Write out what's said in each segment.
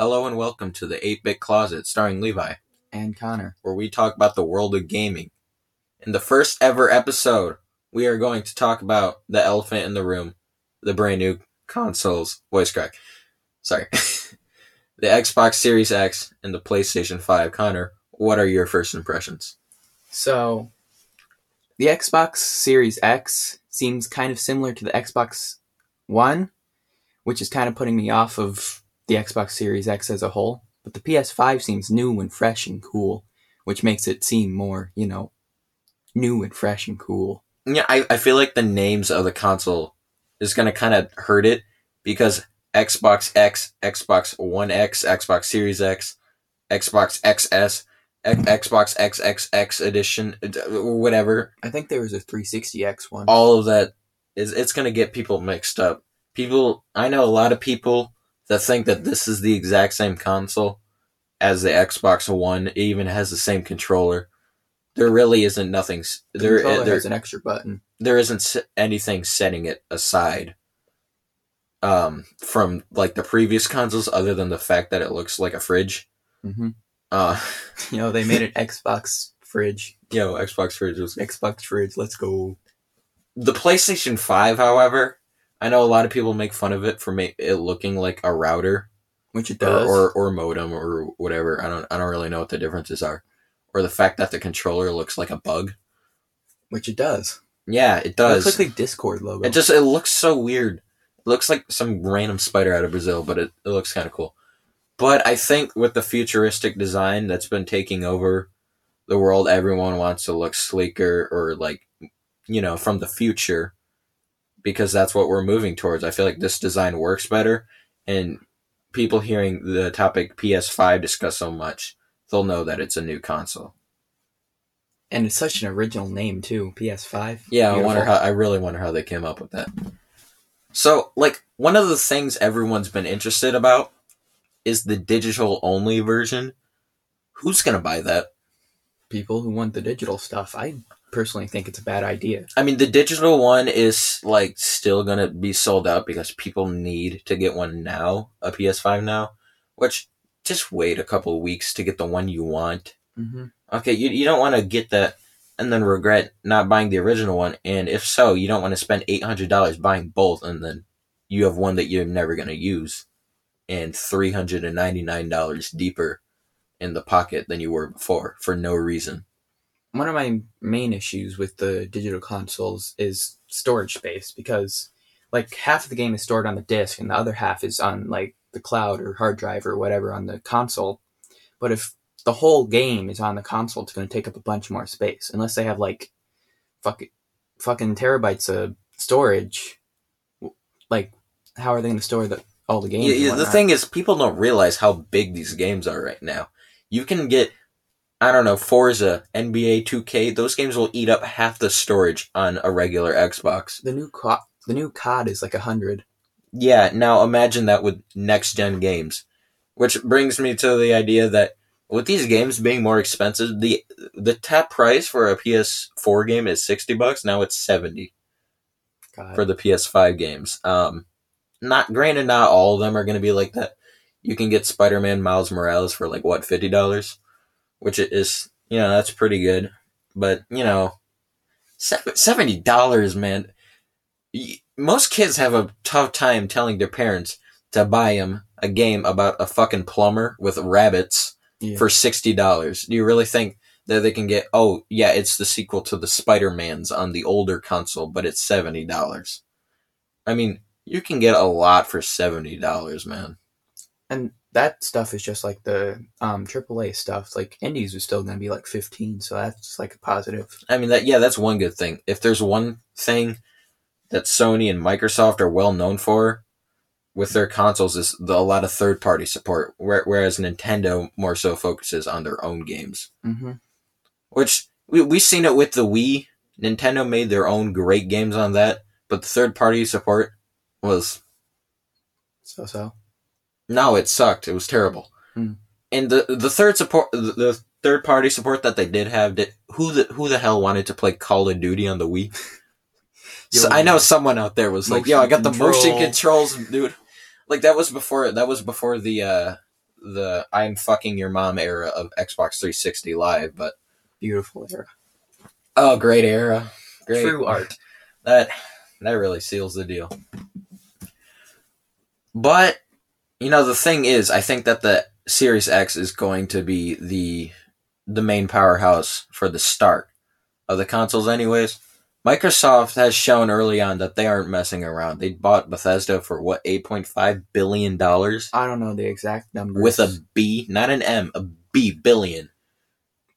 Hello and welcome to the 8 Bit Closet starring Levi, and Connor. where we talk about the world of gaming. In the first ever episode, we are going to talk about the elephant in the room, the brand new consoles, voice crack. Sorry. the Xbox Series X and the PlayStation 5. Connor, what are your first impressions? So, the Xbox Series X seems kind of similar to the Xbox One, which is kind of putting me off of the Xbox Series X as a whole. But the PS5 seems new and fresh and cool, which makes it seem more, you know, new and fresh and cool. Yeah, I, I feel like the names of the console is going to kind of hurt it because Xbox X, Xbox One X, Xbox Series X, Xbox XS, X- Xbox XXX edition, whatever. I think there was a 360X one. All of that is it's going to get people mixed up. People, I know a lot of people that think that this is the exact same console as the Xbox One. It even has the same controller. There really isn't nothing. the There, controller there, has an extra button. there isn't anything setting it aside um from like the previous consoles other than the fact that it looks like a fridge hmm uh You know, they made an Xbox fridge. yo xbox fridge was Xbox fridge, let's go. the playstation 5 however i know a lot of people make fun of it for ma- it looking like a router Which it or, does. or or modem or whatever i don't i don't really know what the differences are or the fact that the controller looks like a bug which it does. yeah it It does looks like the Discord logo. It just it looks so weird. It looks like some random spider out of Brazil, but it, it looks kind of cool. But I think with the futuristic design that's been taking over the world, everyone wants to look sleeker or like you know from the future because that's what we're moving towards. I feel like this design works better, and people hearing the topic PS5 discussed so much, they'll know that it's a new console. and it's such an original name too. PS5. Yeah, I wonder how. I really wonder how they came up with that. So, like, one of the things everyone's been interested about is the digital only version. Who's gonna buy that? people who want the digital stuff. I personally think it's a bad idea. I mean, the digital one is like still gonna be sold out because people need to get one now, a PS5 now. Which just wait a couple of weeks to get the one you want. Mm-hmm. Okay, you, you don't want to get that and then regret not buying the original one. And if so, you don't want to spend $800 buying both and then you have one that you're never to use and $399 deeper in the pocket than you were before for no reason. One of my main issues with the digital consoles is storage space because, like, half of the game is stored on the disc and the other half is on like the cloud or hard drive or whatever on the console. But if the whole game is on the console, it's going to take up a bunch more space unless they have like fucking fucking terabytes of storage. Like, how are they going to store the all the games? Yeah, yeah, the thing is, people don't realize how big these games are right now. You can get, I don't know, Forza, NBA 2K, those games will eat up half the storage on a regular Xbox. the new co- the new COD is like a hundred. Yeah, now imagine that with next gen games. Which brings me to the idea that with these games being more expensive, the the top price for a PS4 game is 60 bucks, now it's 70 God. for the PS5 games. Um not granted not all of them are going to be like that. You can get Spider-Man Miles Morales for like what, $50, which is, you know, that's pretty good. But, you know, $70, man. Most kids have a tough time telling their parents to buy them a game about a fucking plumber with rabbits Yeah. for sixty dollars. Do you really think that they can get? Oh, yeah, it's the sequel to the Spider Mans on the older console, but it's seventy dollars. I mean, you can get a lot for seventy dollars, man. and that stuff is just like the um AAA stuff. Like indies are still going to be like fifteen, so that's like a positive. I mean, that yeah, that's one good thing. If there's one thing that Sony and Microsoft are well known for with their consoles is the, a lot of third party support, where, whereas Nintendo more so focuses on their own games. Mm-hmm. Which we we seen it with the Wii. Nintendo made their own great games on that, but the third party support was So so. No, it sucked. It was terrible. Hmm. And the the third support, the, third party support that they did have, did who the who the hell wanted to play Call of Duty on the Wii? So I know someone out there was like, "Yo, I got the motion controls, dude." Like that was before that was before the uh the I'm fucking your mom era of Xbox 360 Live, but Beautiful era. oh, great era, great True art. That that really seals the deal. But you know, the thing is, I think that the Series X is going to be the the main powerhouse for the start of the consoles, anyways. Microsoft has shown early on that they aren't messing around. They bought Bethesda for what eight point five billion dollars I don't know the exact number. with a B, not an M, a B billion.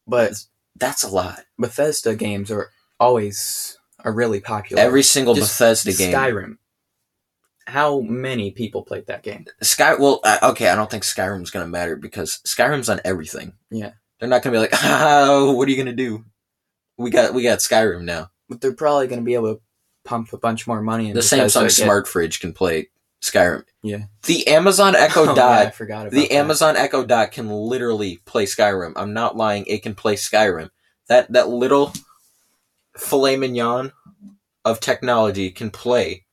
but That's a lot. Bethesda games are always are really popular. Every single Just Bethesda game. Skyrim. How many people played that game? Sky. Well, uh, okay, I don't think Skyrim's gonna matter because Skyrim's on everything. Yeah. they're not gonna be like, oh, what are you gonna do? We got we got Skyrim now. But they're probably to be able to pump a bunch more money. in The Samsung to get- Smart Fridge can play Skyrim. Yeah. The Amazon Echo Oh, yeah, Dot. I forgot about the that. Amazon Echo Dot can literally play Skyrim. I'm not lying. It can play Skyrim. That that little filet mignon of technology can play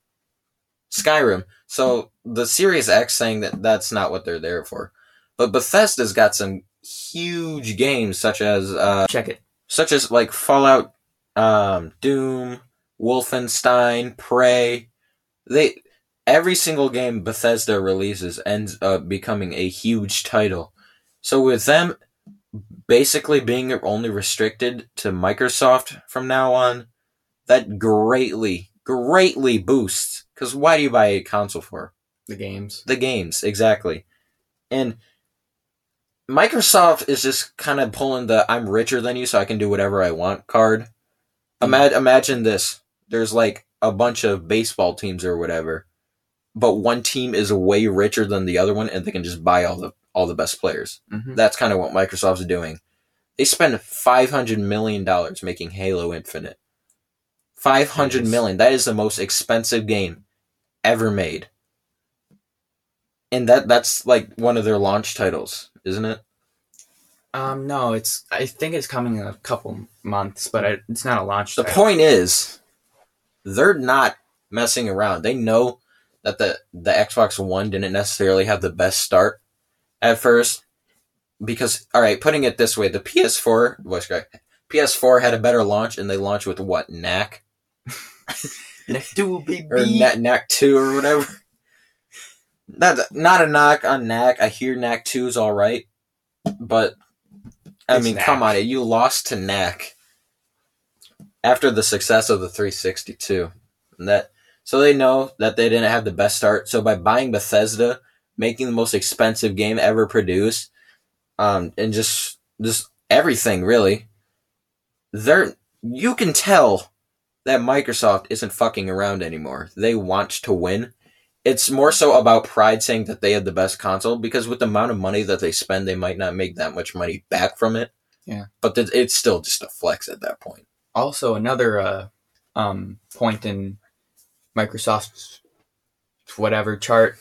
Skyrim. So the Series X saying that that's not what they're there for. But Bethesda's got some huge games such as uh, Check it. such as like Fallout, um, Doom, Wolfenstein, Prey. They every single game Bethesda releases ends up becoming a huge title. So with them basically being only restricted to Microsoft from now on, that greatly, greatly boosts. Because why do you buy a console for? The games. the games exactly and microsoft is just kind of pulling the i'm richer than you so i can do whatever i want card Ima- imagine this there's like a bunch of baseball teams or whatever but one team is way richer than the other one and they can just buy all the all the best players Mhm. that's kind of what microsoft's doing they spend 500 million dollars making halo infinite 500 Nice. million that is the most expensive game ever made and that that's like one of their launch titles, isn't it? Um, no, it's. I think it's coming in a couple months, but I, it's not a launch. The title. point is, they're not messing around. They know that the the Xbox One didn't necessarily have the best start at first, because all right, putting it this way, the PS4 voice crack, PS4 had a better launch, and they launched with what Knack Next two will be or Knack, Knack Two or whatever. Not not a knock on Knack. I hear Knack Two is all right, but I It's mean, Knack. come on, you lost to Knack after the success of the 362. And that so they know that they didn't have the best start. So by buying Bethesda, making the most expensive game ever produced, um, and just just everything really, they're you can tell that Microsoft isn't fucking around anymore. They want to win. It's more so about pride saying that they have the best console because with the amount of money that they spend, they might not make that much money back from it. Yeah. But th- it's still just a flex at that point. Also, another uh, um, point in Microsoft's whatever chart,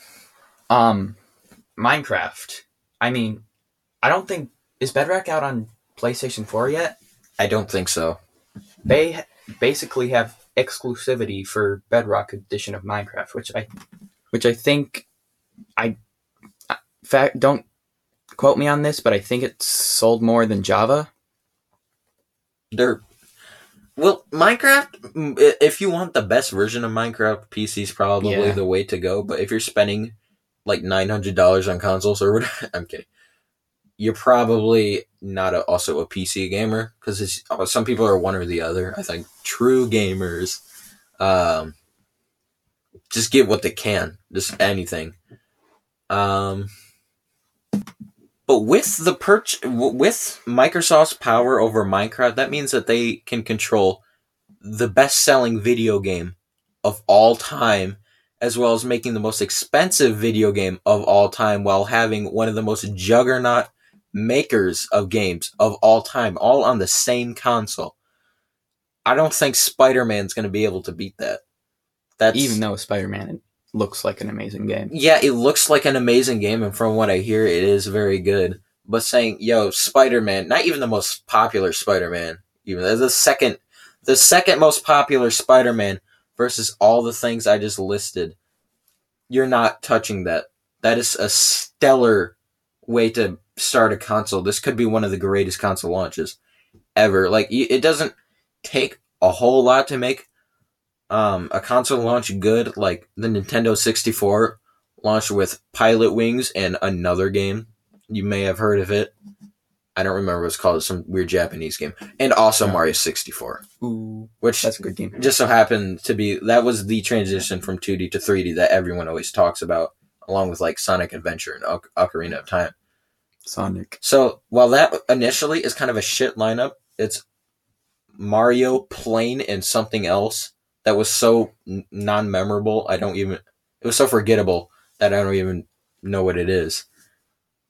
um, Minecraft. I mean, I don't think is Bedrock out on PlayStation Four yet. I don't think so. They basically have exclusivity for Bedrock edition of Minecraft, which I, which I think, I, fact don't quote me on this, but I think it's sold more than Java. They're well, Minecraft. If you want the best version of Minecraft, PC is probably Yeah. the way to go. But if you're spending like nine hundred dollars on consoles or whatever, I'm kidding. You're probably not a, also a PC gamer because some people are one or the other. I think true gamers um, just get what they can, just anything. Um, but with the perch, with Microsoft's power over Minecraft, that means that they can control the best-selling video game of all time, as well as making the most expensive video game of all time, while having one of the most juggernaut makers of games of all time, all on the same console. I don't think Spider-Man's going to be able to beat that. That's Even though Spider Man looks like an amazing game. yeah, it looks like an amazing game, and from what I hear, it is very good. But saying, "Yo, Spider Man," not even the most popular Spider Man, even the second, the second most popular Spider Man versus all the things I just listed, you're not touching that. That is a stellar way to start a console. This could be one of the greatest console launches ever. Like it doesn't take a whole lot to make um, a console launch good. Like the Nintendo 64 launched with Pilot Wings and another game. You may have heard of it. I don't remember what it's called. It's some weird Japanese game, and also Yeah. Mario 64, Ooh, which that's a good game. just so happened to be that was the transition from 2D to 3D that everyone always talks about, along with like Sonic Adventure and Oc- Ocarina of Time. Sonic. So while that initially is kind of a shit lineup, it's Mario, Plane, and something else that was so n- non-memorable. I don't even. It was so forgettable that I don't even know what it is.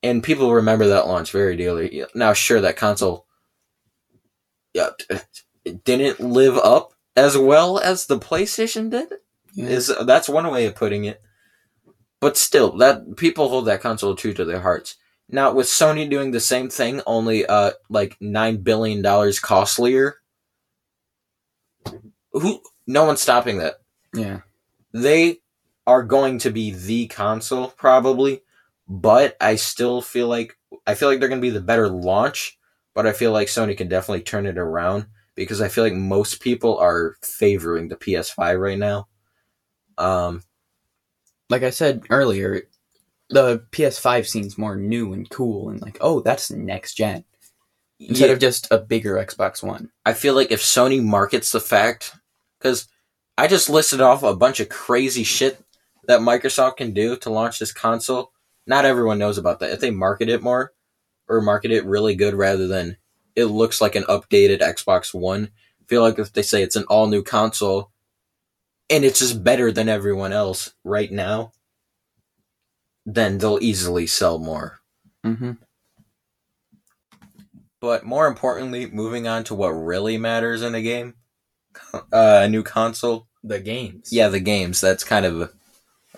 And people remember that launch very dearly. Now, sure, that console, yeah, it didn't live up as well as the PlayStation did. Yeah. Is that's one way of putting it. But still, that people hold that console true to their hearts. Now with Sony doing the same thing, only uh like nine billion dollars costlier. Who? No one's stopping that. yeah. They are going to be the console probably, but I still feel like I feel like they're going to be the better launch. But I feel like Sony can definitely turn it around because I feel like most people are favoring the PS5 right now. Um, Like I said earlier, the PS5 seems more new and cool and like, oh, that's next gen instead yeah. of just a bigger Xbox One. I feel like if Sony markets the fact, because I just listed off a bunch of crazy shit that Microsoft can do to launch this console. Not everyone knows about that. If they market it more, or market it really good rather than it looks like an updated Xbox One, I feel like if they say it's an all new console and it's just better than everyone else right now, then they'll easily sell more. Mm-hmm. But more importantly, moving on to what really matters in a game, uh, a new console. The games. Yeah, the games. That's kind of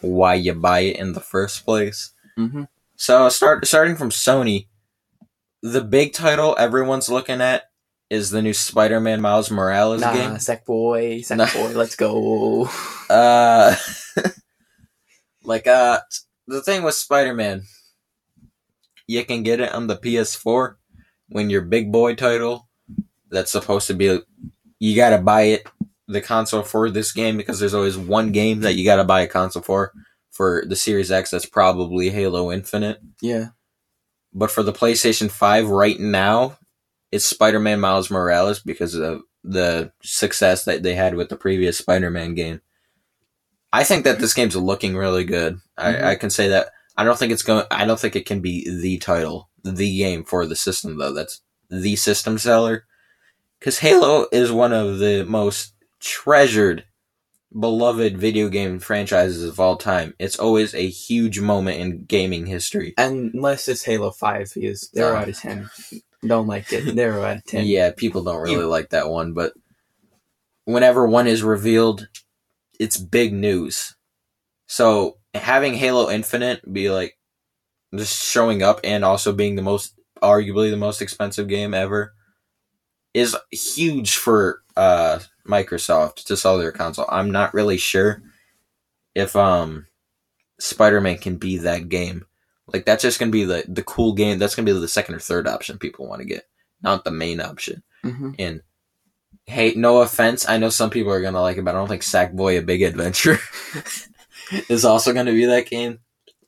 why you buy it in the first place. Mm-hmm. So start starting from Sony, the big title everyone's looking at is the new Spider-Man Miles Morales Nah, game. Sackboy, Nah. Sackboy, let's go. Uh, like uh, the thing with Spider-Man, you can get it on the PS4 when your big boy title that's supposed to be you gotta buy it the console for this game because there's always one game that you gotta buy a console for for the Series X that's probably Halo Infinite. Yeah. But for the PlayStation 5 right now, it's Spider-Man Miles Morales because of the success that they had with the previous Spider-Man game. I think that this game's looking really good. Mhm. I, I can say that. I don't think it's going. I don't think it can be the title, the game for the system though. That's the system seller. Because Halo is one of the most treasured, beloved video game franchises of all time. It's always a huge moment in gaming history. Unless it's Halo 5, because they're Oh. out of 10. Don't like it. They're out of 10. Yeah, people don't really like that one, but whenever one is revealed, it's big news. So having Halo Infinite be like just showing up and also being the most arguably the most expensive game ever is huge for uh Microsoft to sell their console. I'm not really sure if um Spider-Man can be that game. Like that's just gonna be the the cool game. That's gonna be the second or third option people want to get, not the main option. Mm-hmm. And hey, no offense, I know some people are gonna like it, but I don't think Sackboy: A Big Adventure is also gonna be that game.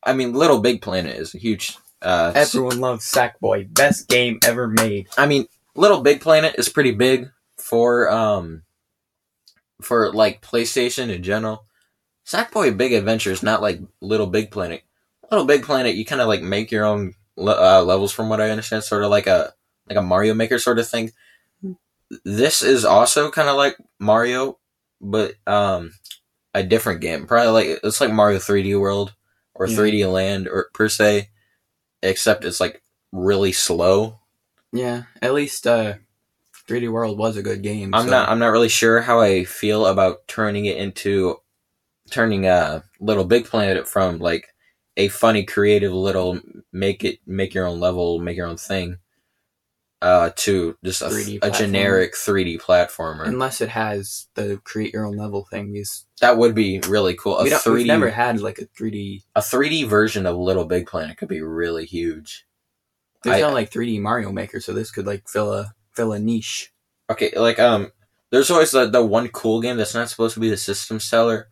I mean, Little Big Planet is a huge. Uh, Everyone loves Sackboy. Best game ever made. I mean, Little Big Planet is pretty big for um for like PlayStation in general. Sackboy A Big Adventure is not like Little Big Planet. Little Big Planet, you kind of like make your own uh, levels, from what I understand, sort of like a like a Mario Maker sort of thing. This is also kind of like Mario, but um a different game. Probably like it's like Mario 3D World or Yeah. 3D Land or per se, except it's like really slow. Yeah, at least uh, 3D World was a good game. I'm so- not. I'm not really sure how I feel about turning it into turning a Little Big Planet from like a funny, creative little make it make your own level, make your own thing, uh, to just a, 3D a generic 3D platformer. Unless it has the create your own level thing. Because that would be really cool. A we 3D, we've never had like a 3D. a 3D version of Little Big Planet could be really huge. There's I- no like 3D Mario Maker, so this could like fill a fill a niche. Okay, like um, there's always the the one cool game that's not supposed to be the system seller,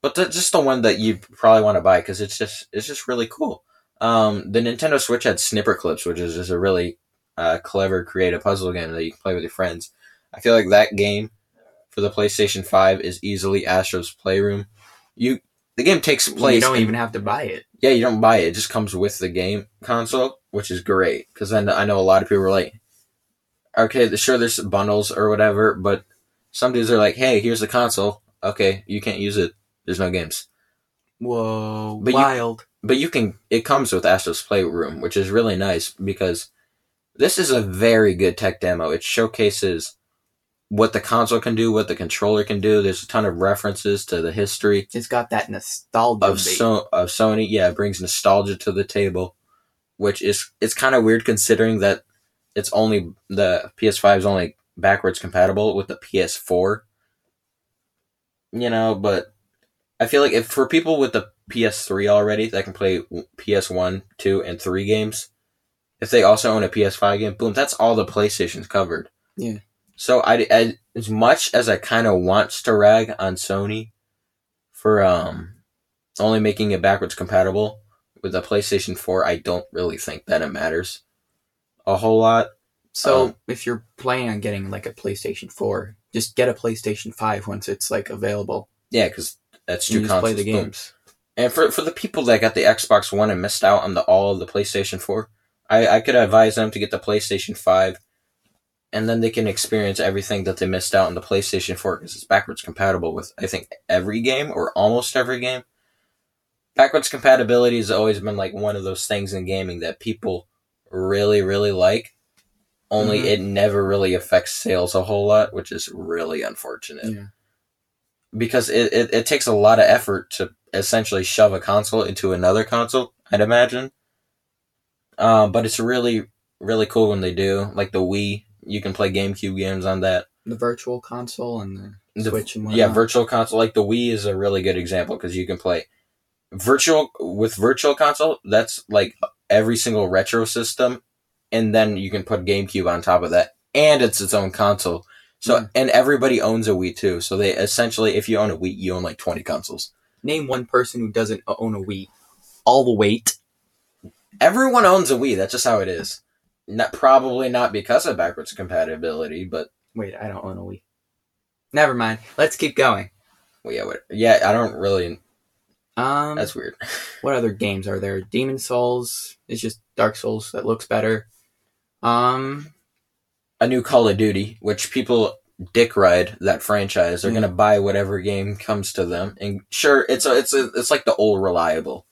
but the, just the one that you probably want to buy because it's just it's just really cool. Um, the Nintendo Switch had Snipperclips, which is just a really uh, clever, creative puzzle game that you can play with your friends. I feel like that game for the PlayStation Five is easily Astro's Playroom. You the game takes place. you don't in- even have to buy it. yeah, you don't buy it; it just comes with the game console, which is great. Because then I know a lot of people are like, okay, sure, there's bundles or whatever, but some dudes are like, hey, here's the console. Okay, you can't use it. There's no games, Whoa, But you- wild! but you can. It comes with Astro's Playroom, which is really nice because this is a very good tech demo. It showcases what the console can do, what the controller can do. There's a ton of references to the history it's got that nostalgia. of so of Sony. Yeah, it brings nostalgia to the table, which is it's kind of weird considering that it's only the PS5 is only backwards compatible with the PS4. You know, but I feel like if for people with the PS3 already that can play PS1, 2, and 3 games, if they also own a PS5 game, boom, that's all the PlayStation's covered. Yeah. So I, I as much as I kind of wants to rag on Sony for um only making it backwards compatible with the PlayStation 4, I don't really think that it matters a whole lot. So Um, if you're planning on getting like a PlayStation 4, just get a PlayStation 5 once it's like available. Yeah, because that's two just play consoles. the boom. games. And for for the people that got the Xbox One and missed out on the all of the PlayStation Four, I, I could advise them to get the PlayStation Five, and then they can experience everything that they missed out on the PlayStation Four because it's backwards compatible with I think every game or almost every game. Backwards compatibility has always been like one of those things in gaming that people really really like. Only Mhm. it never really affects sales a whole lot, which is really unfortunate Yeah. because it, it, it takes a lot of effort to essentially shove a console into another console, I'd imagine. Um, but it's really, really cool when they do. Like the Wii, you can play GameCube games on that. The virtual console and the, Switch and Yeah, virtual console, like the Wii is a really good example because you can play virtual with virtual console. That's like every single retro system, and then you can put GameCube on top of that, and it's its own console. So, Mhm. and everybody owns a Wii too. So they essentially, if you own a Wii, you own like twenty consoles. Name one person who doesn't own a Wii. All the weight. Everyone owns a Wii. That's just how it is. Not probably not because of backwards compatibility, but Wait, I don't own a Wii. Never mind. Let's keep going. well, yeah, what, yeah. I don't really. Um, That's weird. what other games are there? Demon Souls. It's just Dark Souls that looks better. Um, a new Call of Duty, which people dick ride that franchise. They're Yeah. gonna buy whatever game comes to them, and sure, it's a, it's a, it's like the old reliable.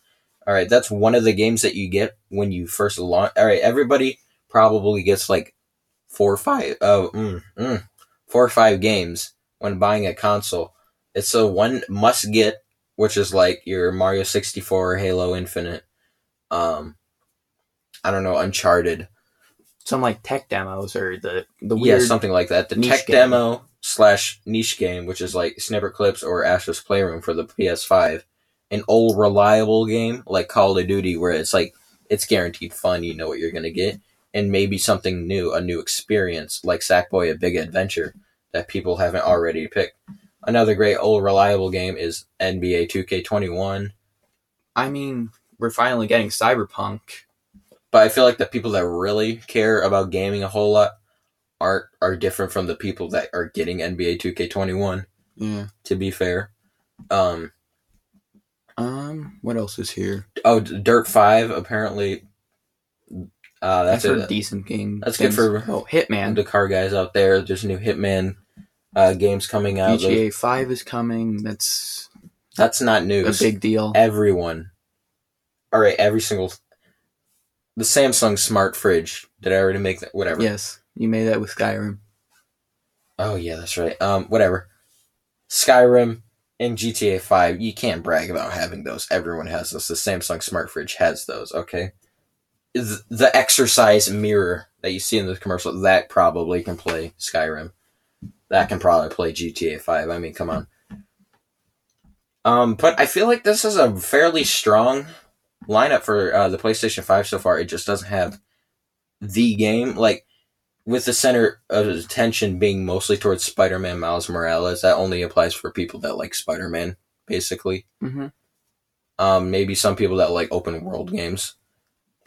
All right, that's one of the games that you get when you first launch. All right, everybody probably gets like four or five, oh, mm, mm, four or five games when buying a console. It's a one must get, which is like your Mario sixty four, Halo Infinite, um, I don't know, Uncharted, some like tech demos or the the yeah, something like that. The tech game. demo slash niche game, which is like Snipperclips or Astro's Playroom for the PS5. An old reliable game like Call of Duty, where it's like it's guaranteed fun. You know what you're gonna get, and maybe something new, a new experience like Sackboy: A Big Adventure that people haven't already picked. Another great old reliable game is NBA 2K21. I mean, we're finally getting Cyberpunk. But I feel like the people that really care about gaming a whole lot aren't are different from the people that are getting NBA 2K21. Yeah. to be fair. Um, Um, what else is here? oh, Dirt Five apparently. Uh, That's that's a decent game. That's good for- oh Hitman. the car guys out there. There's new Hitman uh, games coming out. Those- GTA Five is coming. That's that's not news. a big deal. Everyone, all right, every single. The Samsung smart fridge. Did I already make that? Whatever. Yes, you made that with Skyrim. Oh yeah, that's right. Um, whatever. Skyrim and GTA Five. You can't brag about having those. Everyone has those. The Samsung smart fridge has those. Okay. The exercise mirror that you see in the commercial, that probably can play Skyrim. That can probably play GTA Five. I mean, come on. Um, but I feel like this is a fairly strong lineup for uh, the PlayStation Five so far. It just doesn't have the game like with the center of attention being mostly towards Spider-Man Miles Morales. That only applies for people that like Spider-Man, basically. Mm-hmm. Um, maybe some people that like open world games.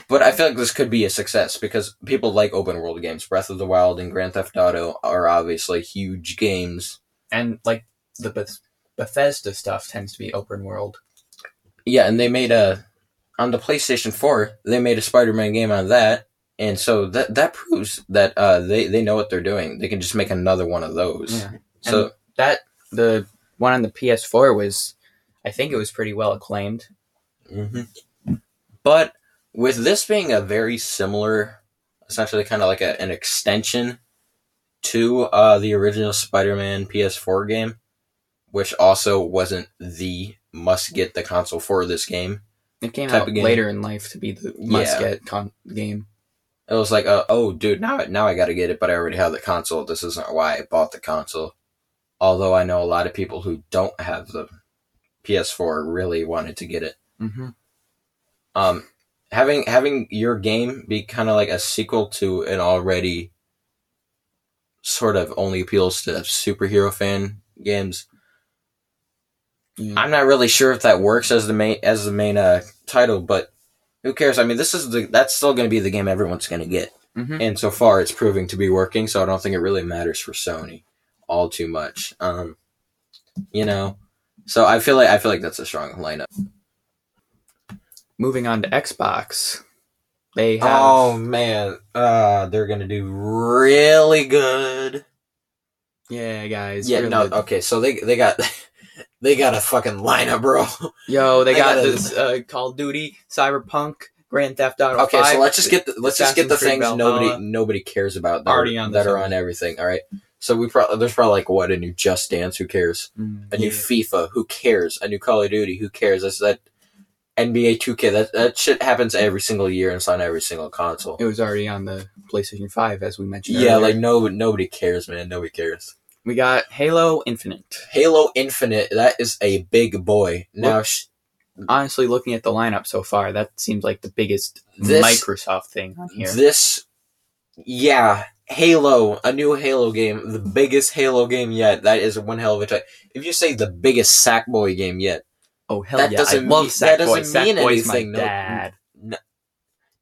But I feel like this could be a success because people like open world games. Breath of the Wild and Grand Theft Auto are obviously huge games. And like the Beth- Bethesda stuff tends to be open world. Yeah, and they made a on the PlayStation 4, they made a Spider-Man game on that. And so that that proves that uh, they they know what they're doing. They can just make another one of those. Yeah. So And that the one on the PS4 was, I think it was pretty well acclaimed. hmm But with this being a very similar, essentially kind of like a, an extension to uh, the original Spider-Man PS4 game, which also wasn't the must get the console for this game. It came out later in life to be the must Yeah. get con- game. It was like, uh, oh, dude, now now I got to get it, but I already have the console. This isn't why I bought the console. Although I know a lot of people who don't have the PS4 really wanted to get it. Mm-hmm. um having having your game be kind of like a sequel to an already sort of only appeals to superhero fan games Yeah. i'm not really sure if that works as the main as the main uh title but who cares i mean this is the that's still going to be the game everyone's going to get Mhm. and so far it's proving to be working so i don't think it really matters for sony all too much um you know so i feel like i feel like that's a strong lineup Moving on to Xbox, they have Oh man, uh, they're gonna do really good. yeah guys. Yeah, really no, good. okay, so they they got they got a fucking lineup, bro. Yo, they got gotta- this uh, Call of Duty, Cyberpunk, Grand Theft Auto. Okay, 5, so let's just get the, let's just get the Creed things nobody Valhalla. nobody cares about that, Already are, on that are on everything. All right, so we probably there's probably like what a new Just Dance, who cares? Mm, A new yeah. FIFA, who cares? A new Call of Duty, who cares? That's that NBA 2K. That that shit happens every single year and it's on every single console. It was already on the PlayStation Five, as we mentioned. Yeah, earlier. like no nobody cares, man. Nobody cares. We got Halo Infinite. Halo Infinite, that is a big boy. Now, sh- Honestly, looking at the lineup so far, that seems like the biggest This- Microsoft thing on here. this, yeah, Halo, a new Halo game, the biggest Halo game yet. That is one hell of a title. If you say the biggest Sackboy game yet, oh hell that yeah! doesn't I mean- love that Sackboy. doesn't mean Sackboy's my anything, no. dad.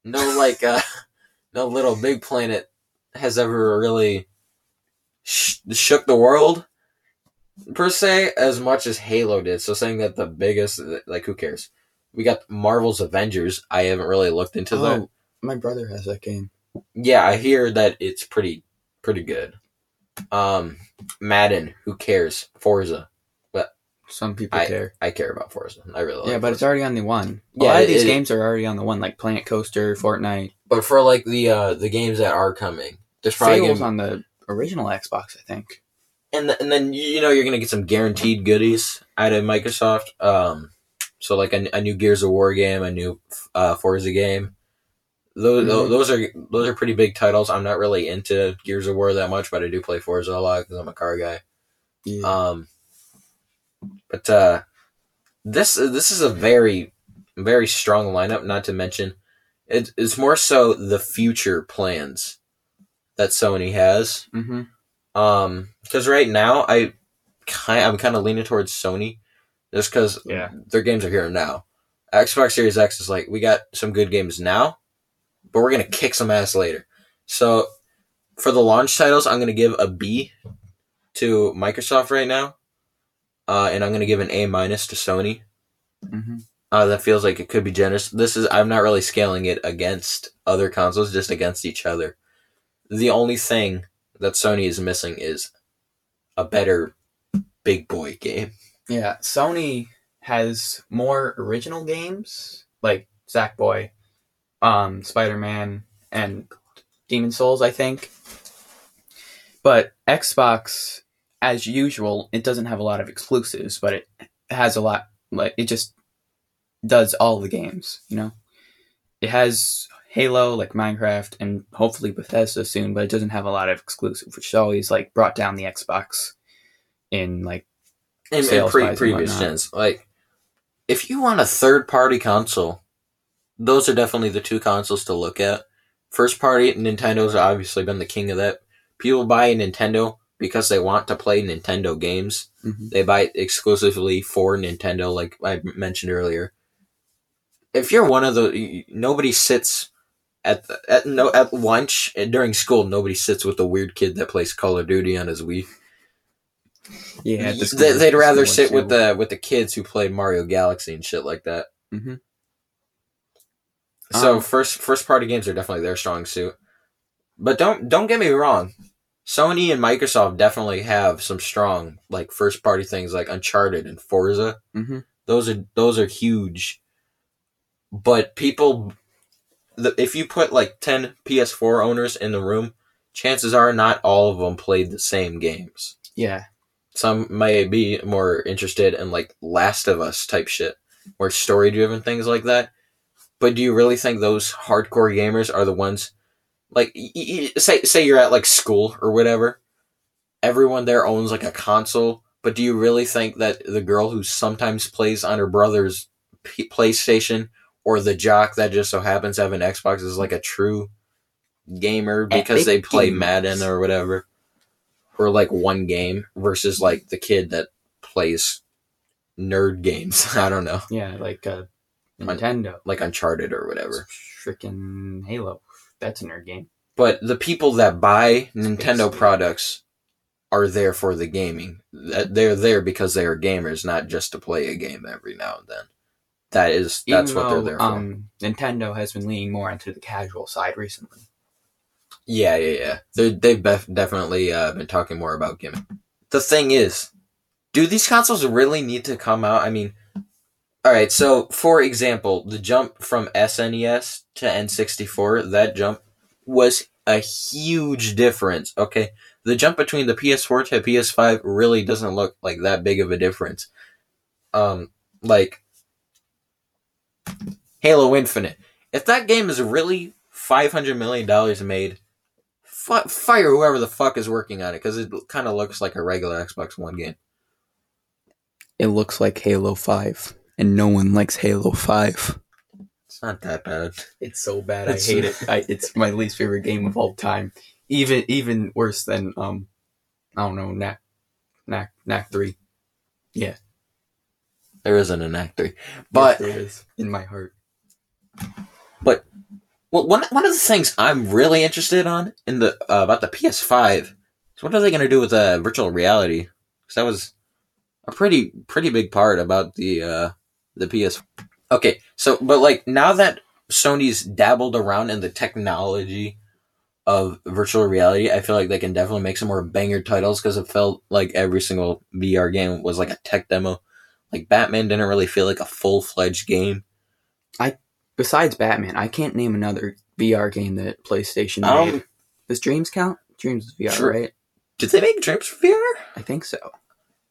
no, like, uh, no Little Big Planet has ever really sh- shook the world per se as much as Halo did. So saying that the biggest, like, who cares? We got Marvel's Avengers. I haven't really looked into that. Oh, my brother has that game. Yeah, I hear that it's pretty pretty good. Um Madden, who cares? Forza. But some people care. I care about Forza. I really like Yeah, but it's already on the one. Yeah, a lot of these it- games are already on the one, like Planet Coaster, Fortnite. But for like the uh the games that are coming, there's probably Fable's gonna, on the original Xbox, I think. and th- and then you know you're gonna get some guaranteed goodies out of Microsoft. Um, so like a, a new Gears of War game, a new uh, Forza game. Those Mhm. those are those are pretty big titles. I'm not really into Gears of War that much, but I do play Forza a lot because I'm a car guy. Yeah. Um, but uh, this this is a very very strong lineup. Not to mention, it, it's more so the future plans that Sony has. mm-hmm. Um, because right now I kind I'm kind of leaning towards Sony, just because Yeah. their games are here now. Xbox Series X is like we got some good games now, but we're gonna kick some ass later. So for the launch titles, I'm gonna give a B to Microsoft right now, uh, and I'm gonna give an A minus to Sony. Mm-hmm. Uh, that feels like it could be generous. This is I'm not really scaling it against other consoles, just against each other. The only thing that Sony is missing is a better big boy game. Yeah, Sony has more original games like Sackboy, um, Spider Man, and Demon Souls, I think. But Xbox, as usual, it doesn't have a lot of exclusives, but it has a lot. Like it just does all the games. You know, it has Halo, like Minecraft, and hopefully Bethesda soon, but it doesn't have a lot of exclusive, which always like brought down the Xbox in like in, in pre- previous gens. Like, if you want a third party console, those are definitely the two consoles to look at. First party, Nintendo's obviously been the king of that. People buy a Nintendo because they want to play Nintendo games. Mhm. They buy it exclusively for Nintendo, like I mentioned earlier. If you're one of the, nobody sits at the, at no at lunch and during school. Nobody sits with the weird kid that plays Call of Duty on his Wii. yeah, the They, school- they'd rather school sit with the with the kids who played Mario Galaxy and shit like that. Mhm. So Um, first first party games are definitely their strong suit. But don't don't get me wrong. Sony and Microsoft definitely have some strong like first party things like Uncharted and Forza. Mhm. Those are those are huge. But people the, if you put like 10 PS4 owners in the room, chances are not all of them played the same games. yeah, Some may be more interested in like Last of Us type shit, more story driven things like that. But do you really think those hardcore gamers are the ones like y- y- say say you're at like school or whatever? Everyone there owns like a console, but do you really think that the girl who sometimes plays on her brother's P- PlayStation or the jock that just so happens to have an Xbox is like a true gamer because they play gamers. Madden or whatever? or like one game versus like the kid that plays nerd games. I don't know, yeah, like uh, Nintendo, like Uncharted or whatever. freaking Halo. That's a nerd game. But the people that buy Nintendo products are there for the gaming. That- They're there because they are gamers, not just to play a game every now and then. That is that's Even what they're there for. Um, Nintendo has been leaning more into the casual side recently. Yeah, yeah, yeah. They're, they've bef- definitely uh, been talking more about gimmick. The thing is, do these consoles really need to come out? I mean, all right. So, for example, the jump from SNES to N64, that jump was a huge difference. Okay, the jump between the PS4 to PS5 really doesn't look like that big of a difference. Um, like Halo Infinite. If that game is really five hundred million dollars made, fi- fire whoever the fuck is working on it because it kind of looks like a regular Xbox One game. It looks like Halo Five, and no one likes Halo Five. It's not that bad. It's so bad. It's- I hate it. I, it's my least favorite game of all time. Even even worse than um, I don't know, Knack, Knack, Knack Three. There isn't an actor, but Yes, there is in my heart. But well, one one of the things I'm really interested on in the uh, about the PS5 is what are they going to do with uh, virtual reality? Because that was a pretty pretty big part about the uh, the PS. Okay, so but like now that Sony's dabbled around in the technology of virtual reality, I feel like they can definitely make some more banger titles because it felt like every single VR game was like a tech demo. Like Batman didn't really feel like a full fledged game. I Besides Batman, I can't name another VR game that PlayStation made. Um, Does Dreams count? Dreams is VR, Sure. right? did they make Dreams for VR? I think so.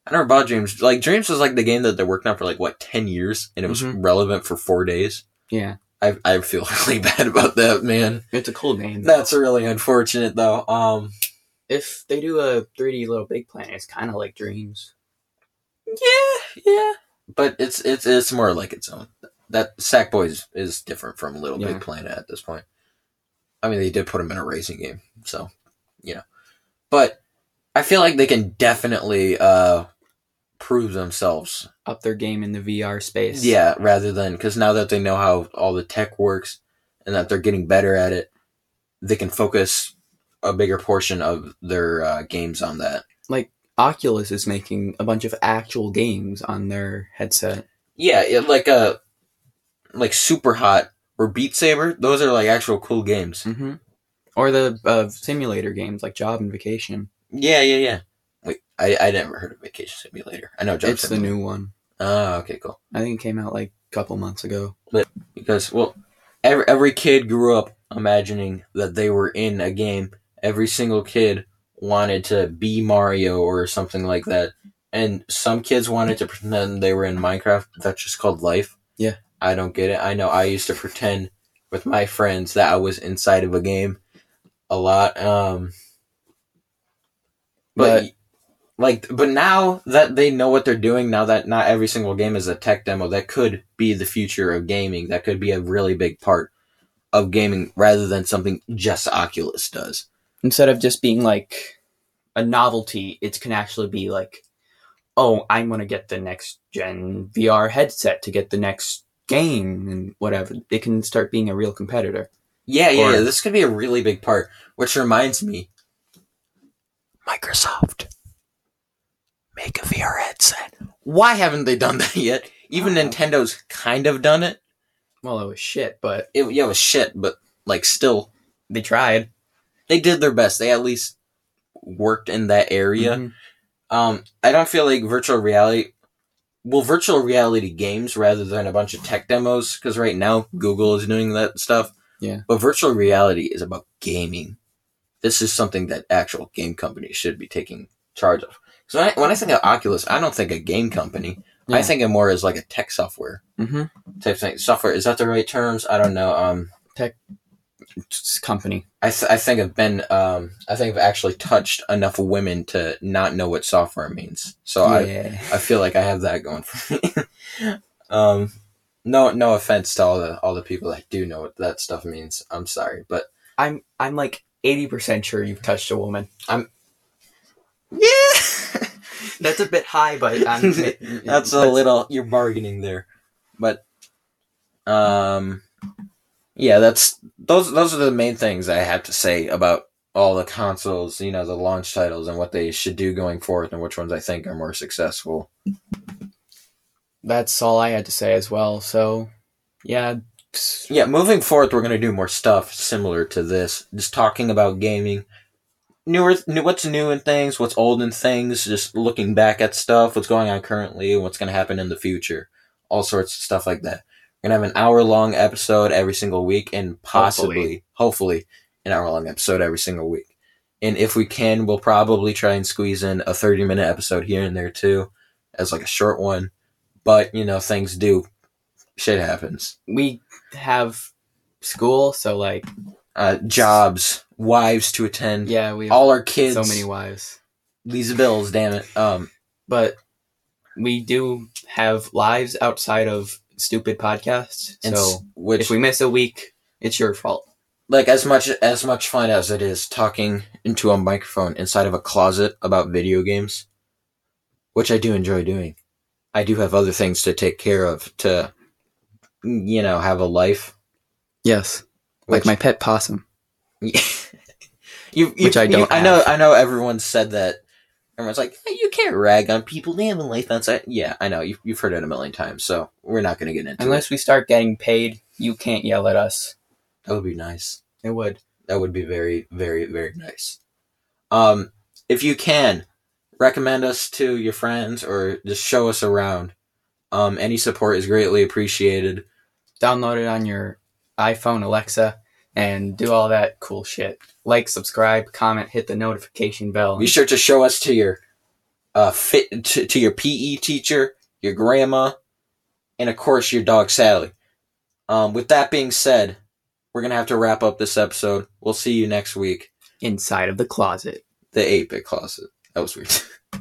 I never bought Dreams. Like Dreams was like the game that they worked on for like what ten years, and it was Mhm. relevant for four days. Yeah, I I feel really bad about that, man. it's a cool game. though. That's really unfortunate, though. Um, if they do a 3D Little Big Planet, it's kind of like Dreams. Yeah, yeah, but it's it's it's more like its own. That Sackboy is, is different from Little Yeah. Big Planet at this point. I mean, they did put him in a racing game, so you know. But I feel like they can definitely uh prove themselves Up their game in the VR space. Yeah, rather than because now that they know how all the tech works and that they're getting better at it, they can focus a bigger portion of their uh, games on that. Oculus is making a bunch of actual games on their headset. Yeah, it, like a like Super Hot or Beat Saber. Those are like actual cool games. Mm-hmm. Or the uh, simulator games like Job and Vacation. Yeah, yeah, yeah. Wait, I I never heard of Vacation Simulator. I know Job it's the new one. Oh, okay, cool. I think it came out like a couple months ago. because well every, every kid grew up imagining that they were in a game every single kid wanted to be mario or something like that and some kids wanted to pretend they were in minecraft that's just called life Yeah. i don't get it i know i used to pretend with my friends that I was inside of a game a lot. Um, but like, but now that they know what they're doing, now that not every single game is a tech demo, that could be the future of gaming. That could be a really big part of gaming rather than something just Oculus does. Instead of just being like a novelty, it can actually be like, oh, I'm gonna get the next gen VR headset to get the next game and whatever. It can start being a real competitor. Yeah, yeah, Or- yeah, this could be a really big part. Which reminds me, Microsoft make a VR headset. Why haven't they done that yet? Even Nintendo's kind of done it. Well, it was shit, but It yeah, it was shit, but like still, they tried. They did their best. They at least worked in that area. Mhm. Um, I don't feel like virtual reality. Well, virtual reality games rather than a bunch of tech demos, because right now Google is doing that stuff. Yeah. But virtual reality is about gaming. This is something that actual game companies should be taking charge of. So when I, when I think of Oculus, I don't think a game company. I think of more as like a tech software Mhm. type thing. Software is that the right terms? I don't know. Um, It's company. I, th- I think I've been um, I think I've actually touched enough women to not know what software means. So I yeah. I feel like I have that going for me. um, no, no offense to all the all the people that do know what that stuff means. I'm sorry, but I'm I'm like eighty percent sure you've touched a woman. I'm yeah, That's a bit high, but I'm, that's a little you're bargaining there. But um, yeah, that's those those are the main things I have to say about all the consoles. You know, the launch titles and what they should do going forward, and which ones I think are more successful. That's all I had to say as well. So, yeah, Yeah, moving forward, we're gonna do more stuff similar to this. Just talking about gaming, newer, new, what's new in things, what's old in things. Just looking back at stuff, what's going on currently, and what's gonna happen in the future. All sorts of stuff like that. We're gonna have an hour long episode every single week, and possibly, hopefully, an hour long episode every single week. And if we can, we'll probably try and squeeze in a thirty minute episode here and there too, as like a short one. But you know, things do, shit happens. we have school, so like, uh, jobs, wives to attend, yeah, we all our kids, so many wives. these bills. Damn it. Um, But we do have lives outside of stupid podcast. and So which if we miss a week, it's your fault. like as much as much fun as it is talking into a microphone inside of a closet about video games, which I do enjoy doing. I do have other things to take care of to, you know, have a life. Yes, Which, like my pet possum. you, you, Which I don't I know. I know. Everyone said that. Everyone's like, "Hey, you can't rag on people. They have a life outside. Yeah, I know. You've, you've heard it a million times. So we're not going to get into it. Unless we start getting paid, you can't yell at us. That would be nice. It would. That would be very, very, very nice. Um, if you can, recommend us to your friends or just show us around. Um, any support is greatly appreciated. Download it on your iPhone, Alexa, and do all that cool shit. Like, subscribe, comment, hit the notification bell. Be sure to show us to your uh, fit to, to your PE teacher, your grandma, and of course your dog Sally. Um, with that being said, we're gonna have to wrap up this episode. We'll see you next week. Inside of the closet. The eight bit closet. That was weird.